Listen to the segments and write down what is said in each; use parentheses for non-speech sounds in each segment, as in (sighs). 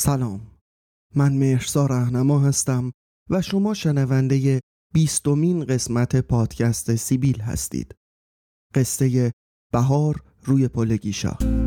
سلام. من مهرسا رهنما هستم و شما شنونده بیستمین قسمت پادکست سیبیل هستید. قصه بهار روی پل گیشا.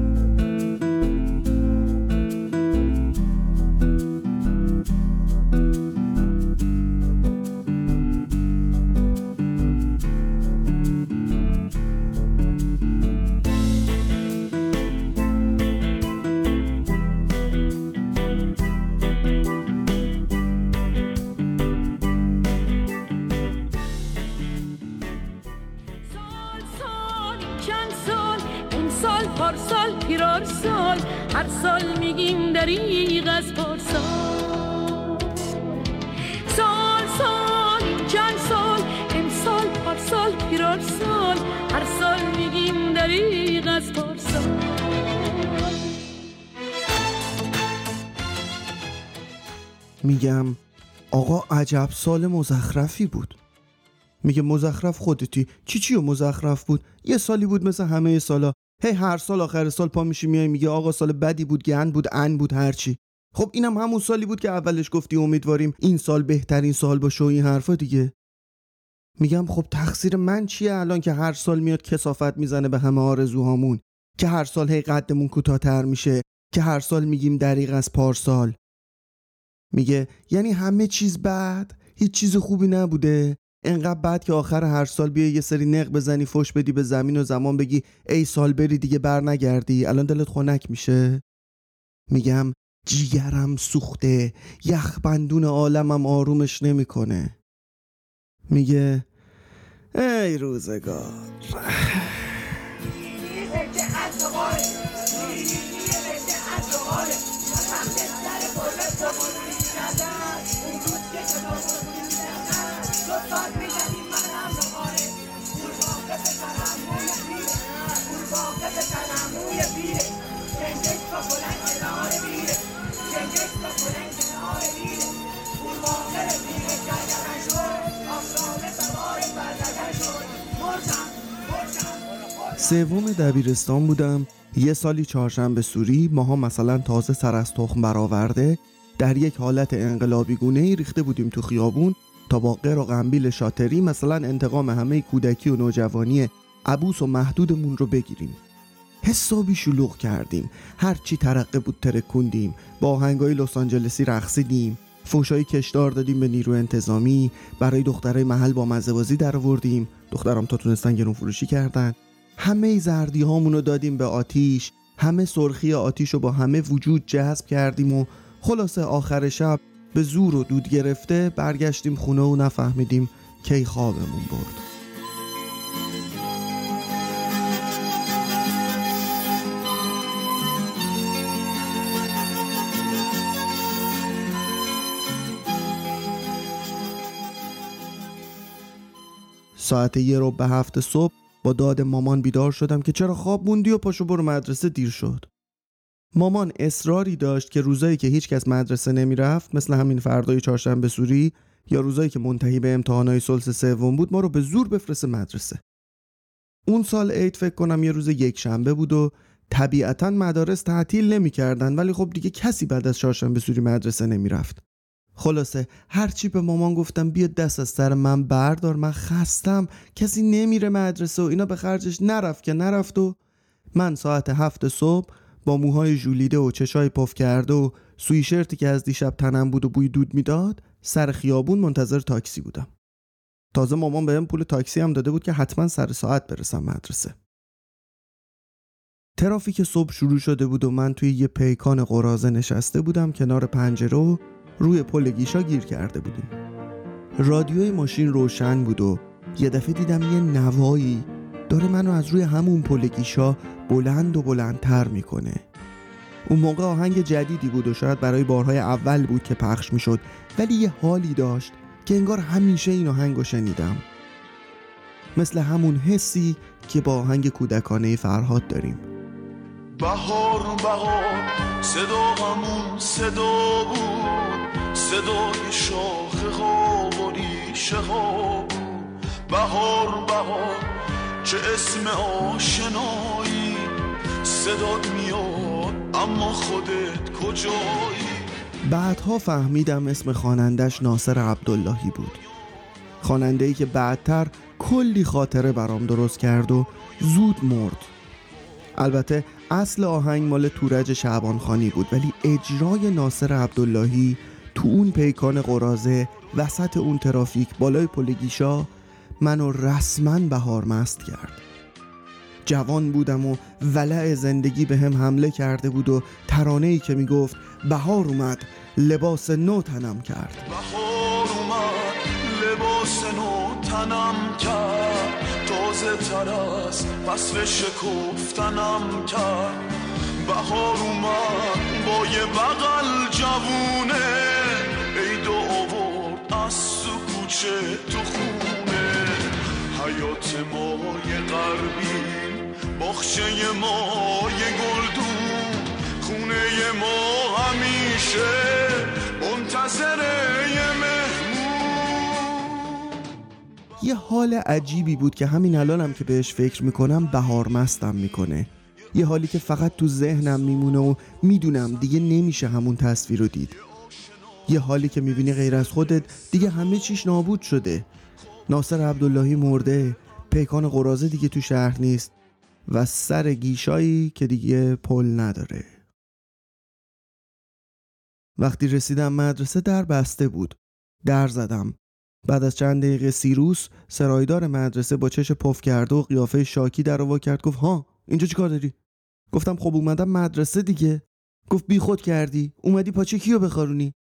میگم آقا عجب سال مزخرفی بود. میگه مزخرف خودتی. چی چی و مزخرف بود؟ یه سالی بود مثل همه سالا. هی هر سال آخر سال پا میشی میای میگه آقا سال بدی بود گند بود ان بود هرچی خب اینم همون سالی بود که اولش گفتی امیدواریم این سال بهترین سال باشه و این حرفا دیگه. میگم خب تقصیر من چیه الان که هر سال میاد کسافت می‌زنه به همه آرزوهامون؟ که هر سال هی قدمون کوتاه‌تر میشه؟ که هر سال میگیم دریغ از پارسال؟ میگه یعنی همه چیز بد؟ هیچ چیز خوبی نبوده؟ انقدر بد که آخر هر سال بیای یه سری نق بزنی فش بدی به زمین و زمان بگی ای سال بری دیگه بر نگردی الان دلت خنک میشه؟ میگم جیگرم سوخته یخبندون عالمم آرومش نمی‌کنه. میگه ای روزگار. (laughs) سوم دبیرستان بودم. یه سالی چهارشنبه سوری ماها مثلا تازه سر از تخم برآورده در یک حالت انقلابی گونه ای ریخته بودیم تو خیابون تا با قر و قنبیل شاتری مثلا انتقام همه کودکی و نوجوانی عبوس و محدودمون رو بگیریم. حسابی شلوغ کردیم. هرچی ترقه بود ترکوندیم. با آهنگای لس آنجلسی رقصیدیم. فوشای کشدار دادیم به نیرو انتظامی. برای دخترای محل با مزه بازی در آوردیم دخترام تا تونستن گرون فروشی کردن. همه زردی هامونو دادیم به آتیش. همه سرخی آتیش رو با همه وجود جذب کردیم و خلاصه آخر شب به زور و دود گرفته برگشتیم خونه و نفهمیدیم کی خوابمون برد. ساعت یه رو به هفت صبح با داد مامان بیدار شدم که چرا خواب موندی و پاشو برو مدرسه دیر شد. مامان اصراری داشت که روزایی که هیچکس مدرسه نمی‌رفت مثل همین فردای چهارشنبه سوری یا روزایی که منتهی به امتحانای سلس سوم بود ما رو به زور بفرسته مدرسه. اون سال عید فکر کنم یه روز یک شنبه بود و طبیعتا مدارس تعطیل نمی‌کردن ولی خب دیگه کسی بعد از چهارشنبه سوری مدرسه نمی‌رفت. خلاصه هرچی به مامان گفتم بیا دست از سر من بردار من خستم. کسی نمیره مدرسه و اینا به خرجش نرفت که نرفت و من ساعت هفت صبح با موهای ژولیده و چشای پف کرده و سوی شرتی که از دیشب تنم بود و بوی دود می‌داد سر خیابون منتظر تاکسی بودم. تازه مامان بهم پول تاکسی هم داده بود که حتما سر ساعت برسم مدرسه. ترافیک صبح شروع شده بود و من توی یه پیکان قرازه نشسته بودم کنار پنجره و روی پل گیشا گیر کرده بودیم. رادیوی ماشین روشن بود و یه دفعه دیدم یه نوایی داره منو از روی همون پل گیشا بلند و بلندتر می‌کنه. اون موقع آهنگ جدیدی بود و شاید برای بارهای اول بود که پخش می‌شد ولی یه حالی داشت که انگار همیشه این آهنگ رو شنیدم. مثل همون حسی که با آهنگ کودکانه فرهاد داریم. بهار بهار صدا همون صدا بود صدای شاخه ها و ریشه ها بود. بهار بهار چه اسم آشنایی صدات میاد اما خودت کجایی؟ بعدها فهمیدم اسم خوانندش ناصر عبداللهی بود. خواننده ای که بعدتر کلی خاطره برام درست کرد و زود مرد. البته اصل آهنگ مال تورج شعبان خانی بود ولی اجرای ناصر عبداللهی تو اون پیکان قرازه وسط اون ترافیک بالای پلگیشا منو رسما بهار مست کرد. جوان بودم و ولع زندگی به هم حمله کرده بود و ترانه ای که می‌گفت بهار اومد لباس نو تنم کرد. بهار اومد لباس نو تنم کرد. تازه تر از فصل شکفتنم کرد. بهار اومد با یه بغل جوونه. عید و آورد از تو کوچه تو خونه. حیات مای غربی باخچه مای گلدون. خونه ما همیشه یه حال عجیبی بود که همین الانم که بهش فکر می‌کنم بهار مستم می‌کنه. یه حالی که فقط تو ذهنم میمونه و می‌دونم دیگه نمیشه همون تصویر رو دید. یه حالی که می‌بینی غیر از خودت دیگه همه چیش نابود شده. ناصر عبداللهی مرده پیکان قرازه دیگه تو شهر نیست و سر گیشایی که دیگه پل نداره. وقتی رسیدم مدرسه در بسته بود. در زدم. بعد از چند دقیقه سیروس سرایدار مدرسه با چش پف کرده و قیافه شاکی در کرد. گفت ها اینجا چی کار داری؟ گفتم خب اومدم مدرسه دیگه. گفت بی خود کردی. اومدی پاچه کیو بخارونی؟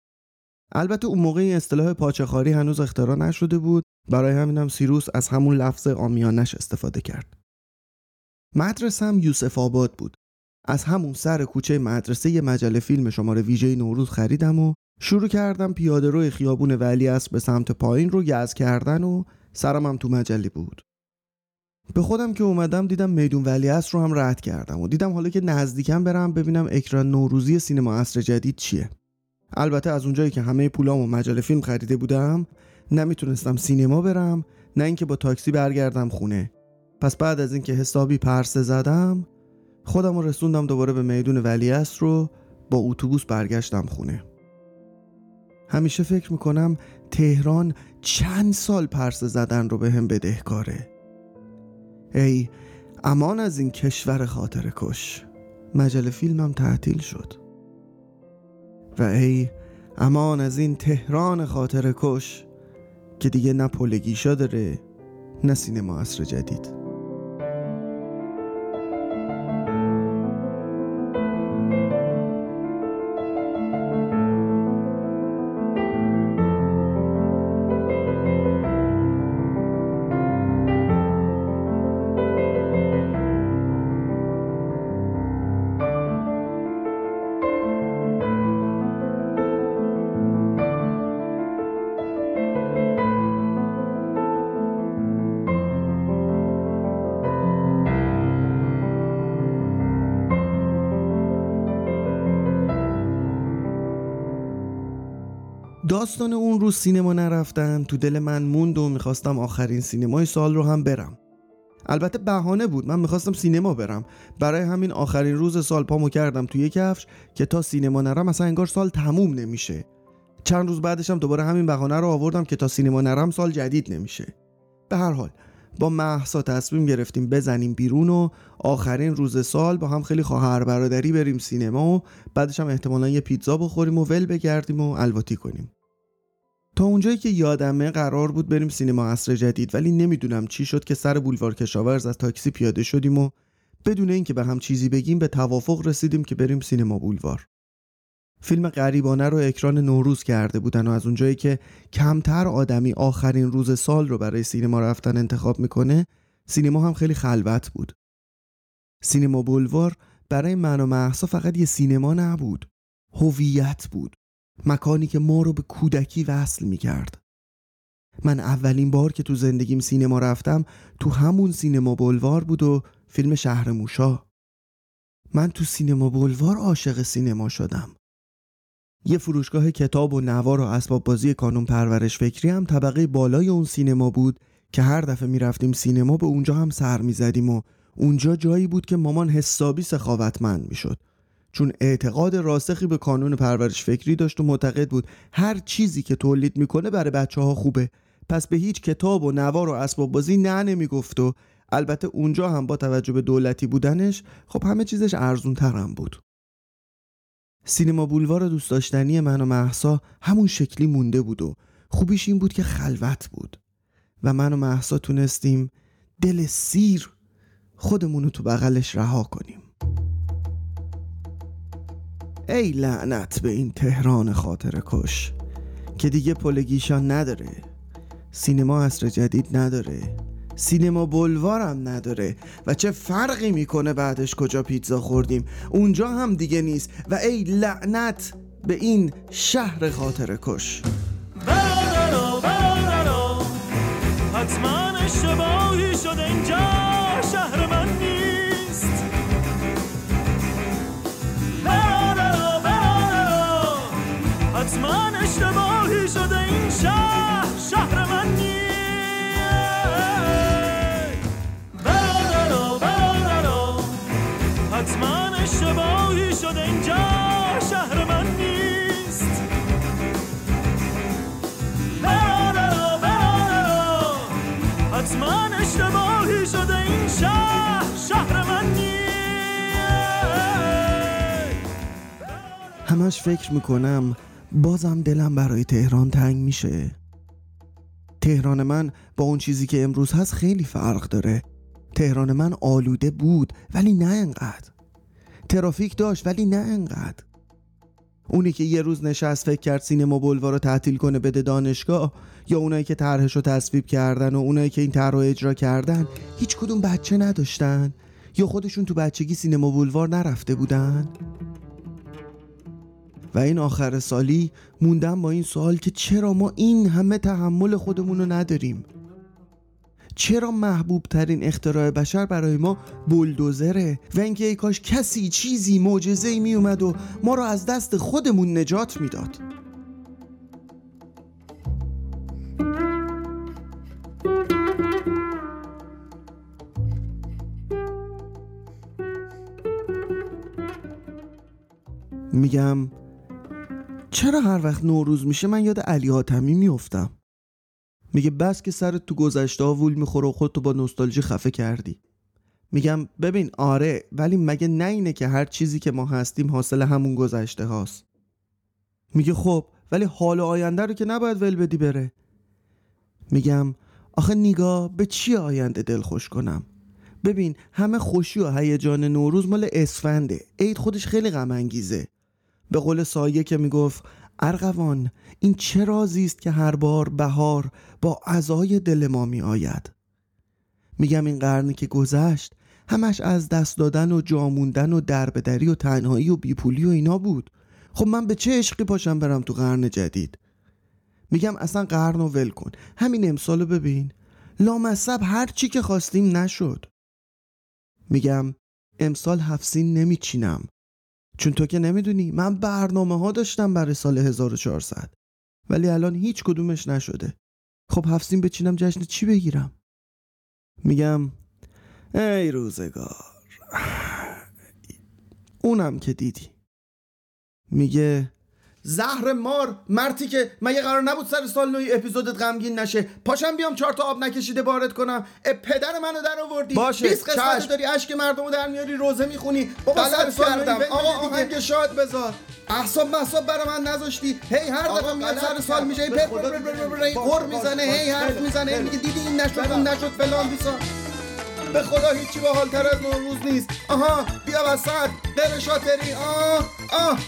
البته اون موقع این اصطلاح پاچه خاری هنوز اختراع نشده بود. برای همینم سیروس از همون لفظ آمیانش استفاده کرد. مدرسم یوسف آباد بود. از همون سر کوچه مدرسه مجله فیلم شماره ویژه نوروز خریدم و شروع کردم پیاده روی خیابون ولی است به سمت پایین رو گز کردن و سرم هم تو مجله بود. به خودم که اومدم دیدم میدون ولی است رو هم رد کردم و دیدم حالا که نزدیکم برم ببینم اکران نوروزی سینما عصر جدید چیه. البته از اونجایی که همه پولامو مجله فیلم خریده بودم نمی‌تونستم سینما برم نه اینکه با تاکسی برگردم خونه. پس بعد از اینکه حسابی پرسه زدم خودم رسوندم دوباره به میدون ولیعصر رو با اتوبوس برگشتم خونه. همیشه فکر می‌کنم تهران چند سال پرسه زدن رو به هم بدهکاره ای امان از این کشور خاطر کش. مجله فیلمم تعطیل شد. و ای امان از این تهران خاطر کش که دیگه نه پلگیشا داره نه سینما عصر جدید. داستان اون روز سینما نرفتن تو دل من موند و می‌خواستم آخرین سینمای سال رو هم برم. البته بهانه بود من می‌خواستم سینما برم. برای همین آخرین روز سال پامو کردم توی کفش که تا سینما نرم اصلا انگار سال تموم نمیشه. چند روز بعدشم دوباره همین بهانه رو آوردم که تا سینما نرم سال جدید نمیشه. به هر حال با محسا تصمیم گرفتیم بزنیم بیرون و آخرین روز سال با هم خیلی خواهر برادری بریم سینما و بعدش هم احتمالا یه پیتزا بخوریم و ول بگردیم و الواتی کنیم. تا اونجایی که یادمه قرار بود بریم سینما عصر جدید ولی نمی‌دونم چی شد که سر بولوار کشاورز از تاکسی پیاده شدیم و بدون اینکه به هم چیزی بگیم به توافق رسیدیم که بریم سینما بولوار. فیلم غریبانه رو اکران نوروز کرده بودن و از اونجایی که کمتر آدمی آخرین روز سال رو برای سینما رفتن انتخاب می‌کنه سینما هم خیلی خلوت بود. سینما بولوار برای من و محسا فقط یه سینما نبود هویت بود. مکانی که ما رو به کودکی وصل می کرد. من اولین بار که تو زندگیم سینما رفتم تو همون سینما بلوار بود و فیلم شهر موشا. من تو سینما بلوار عاشق سینما شدم. یه فروشگاه کتاب و نوار و اسباب بازی کانون پرورش فکری هم طبقه بالای اون سینما بود که هر دفعه می‌رفتیم سینما به اونجا هم سر می‌زدیم و اونجا جایی بود که مامان حسابی سخاوتمند می‌شد. چون اعتقاد راسخی به کانون پرورش فکری داشت و معتقد بود هر چیزی که تولید می‌کنه برای بچه ها خوبه. پس به هیچ کتاب و نوار و اسباب بازی نه نمی‌گفت و البته اونجا هم با توجه به دولتی بودنش خب همه چیزش ارزون ترم بود. سینما بولوار دوست داشتنی من و محسا همون شکلی مونده بود و خوبیش این بود که خلوت بود. و من و محسا تونستیم دل سیر خودمون رو تو بغلش رها کنیم. ای لعنت به این تهران خاطر کش که دیگه پلگیشان نداره. سینما عصر جدید نداره. سینما بلوارم نداره. و چه فرقی می‌کنه بعدش کجا پیتزا خوردیم؟ اونجا هم دیگه نیست. و ای لعنت به این شهر خاطر کش. برادرا برادرا حتما اشتباهی شده اینجا. شده اینجا شهر من نیست. اشتباهی شده این شهر شهر من نیست. همش فکر می‌کنم بازم دلم برای تهران تنگ میشه. تهران من با اون چیزی که امروز هست خیلی فرق داره. تهران من آلوده بود ولی نه انقدر. ترافیک داشت ولی نه انقدر. اونی که یه روز نشست فکر کرد سینما بلوار رو تعطیل کنه بده دانشگاه یا اونایی که طرحش رو تصویب کردن و اونایی که این طرح رو اجرا کردن هیچ کدوم بچه نداشتن؟ یا خودشون تو بچگی سینما بلوار نرفته بودن؟ و این آخر سالی موندم با این سوال که چرا ما این همه تحمل خودمون رو نداریم؟ چرا محبوب ترین اختراع بشر برای ما بولدوزره و اینکه ای کاش کسی چیزی معجزه‌ای می اومد و ما رو از دست خودمون نجات می‌داد؟ میگم چرا هر وقت نوروز میشه من یاد علی حاتمی میفتم میگه بس که سرت تو گذشته ها وول می‌خوره و خودتو با نوستالژی خفه کردی. میگم ببین آره ولی مگه نه اینه که هر چیزی که ما هستیم حاصل همون گذشته هاست؟ میگه خب ولی حال و آینده رو که نباید ول بدی بره. میگم آخه نگاه به چی آینده دل خوش کنم؟ ببین همه خوشی و هیجان نوروز مال اسفنده. عید خودش خیلی غم انگیزه به قول سایه که می‌گفت ارغوان این چه رازی است که هر بار بهار با عزای دل ما می آید میگم این قرنی که گذشت همش از دست دادن و جاموندن و دربدری و تنهایی و بیپولی و اینا بود. خب من به چه عشقی پاشم برم تو قرن جدید؟ میگم اصلا قرن و ول کن. همین امسالو ببین. لامصب هر چی که خواستیم نشد. میگم امسال هفسین نمیچینم. چون تو که نمی‌دونی من برنامه ها داشتم برای سال 1400 ولی الان هیچ کدومش نشده. خب هفسین بچینم جشن چی بگیرم؟ میگم ای روزگار (sighs) اونم که دیدی. میگه زهر مار مرتی که مگه قرار نبود سر سال نوی اپیزودت غمگین نشه پاشم بیام چهار تا آب نکشیده وارد کنم پدر منو در آوردی باشه، 20 قسمت. داری اشک مردمو در میاری روزه می‌خونی بابا سر سال نوی آقا،. آهنگ شاد بذار احساب محساب برا من نذاشتی هی هر دفعه میاد سر سال. میشه هی پر می‌زنه. هی حرف می‌زنه هی. میگه دیدی این نشد. اون نشد فلان بیسا به خدا هیچی حالتر از نوروز نیست. آها بیا وسط. غیر شاتری. آه آه.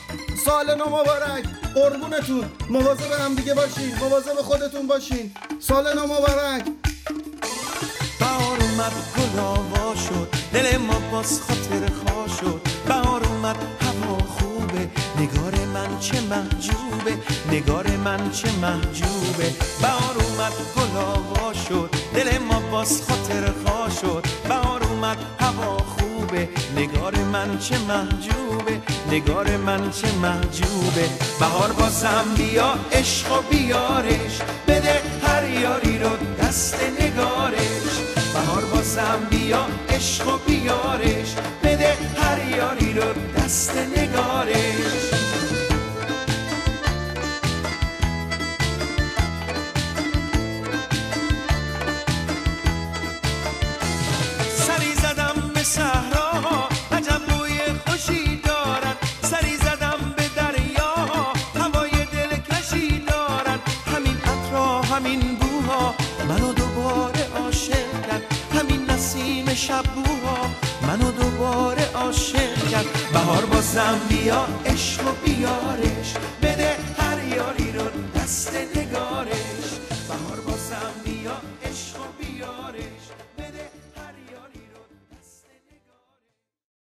سال نو مبارک. قربونتون. مواظب هم دیگه باشین. مواظب خودتون باشین. سال نو مبارک. بهار اومد گل شد. دل ما باز خاطر خوا شد. بهار اومد هوا خوبه نگار من چه محجوبه نگار من چه محجوبه. بهار اومد گل شد دل ما باز خاطر خوا شد. بهار اومد هوا خوبه نگار من چه محجوبه نگار من چه محجوبه. بهار بازم بیا عشق و بیارش بده هر یاری رو دست نگارش. بهار بازم بیا عشق و بیارش بده هر یاری رو دست نگارش. بازم بیا عشق و بیارش.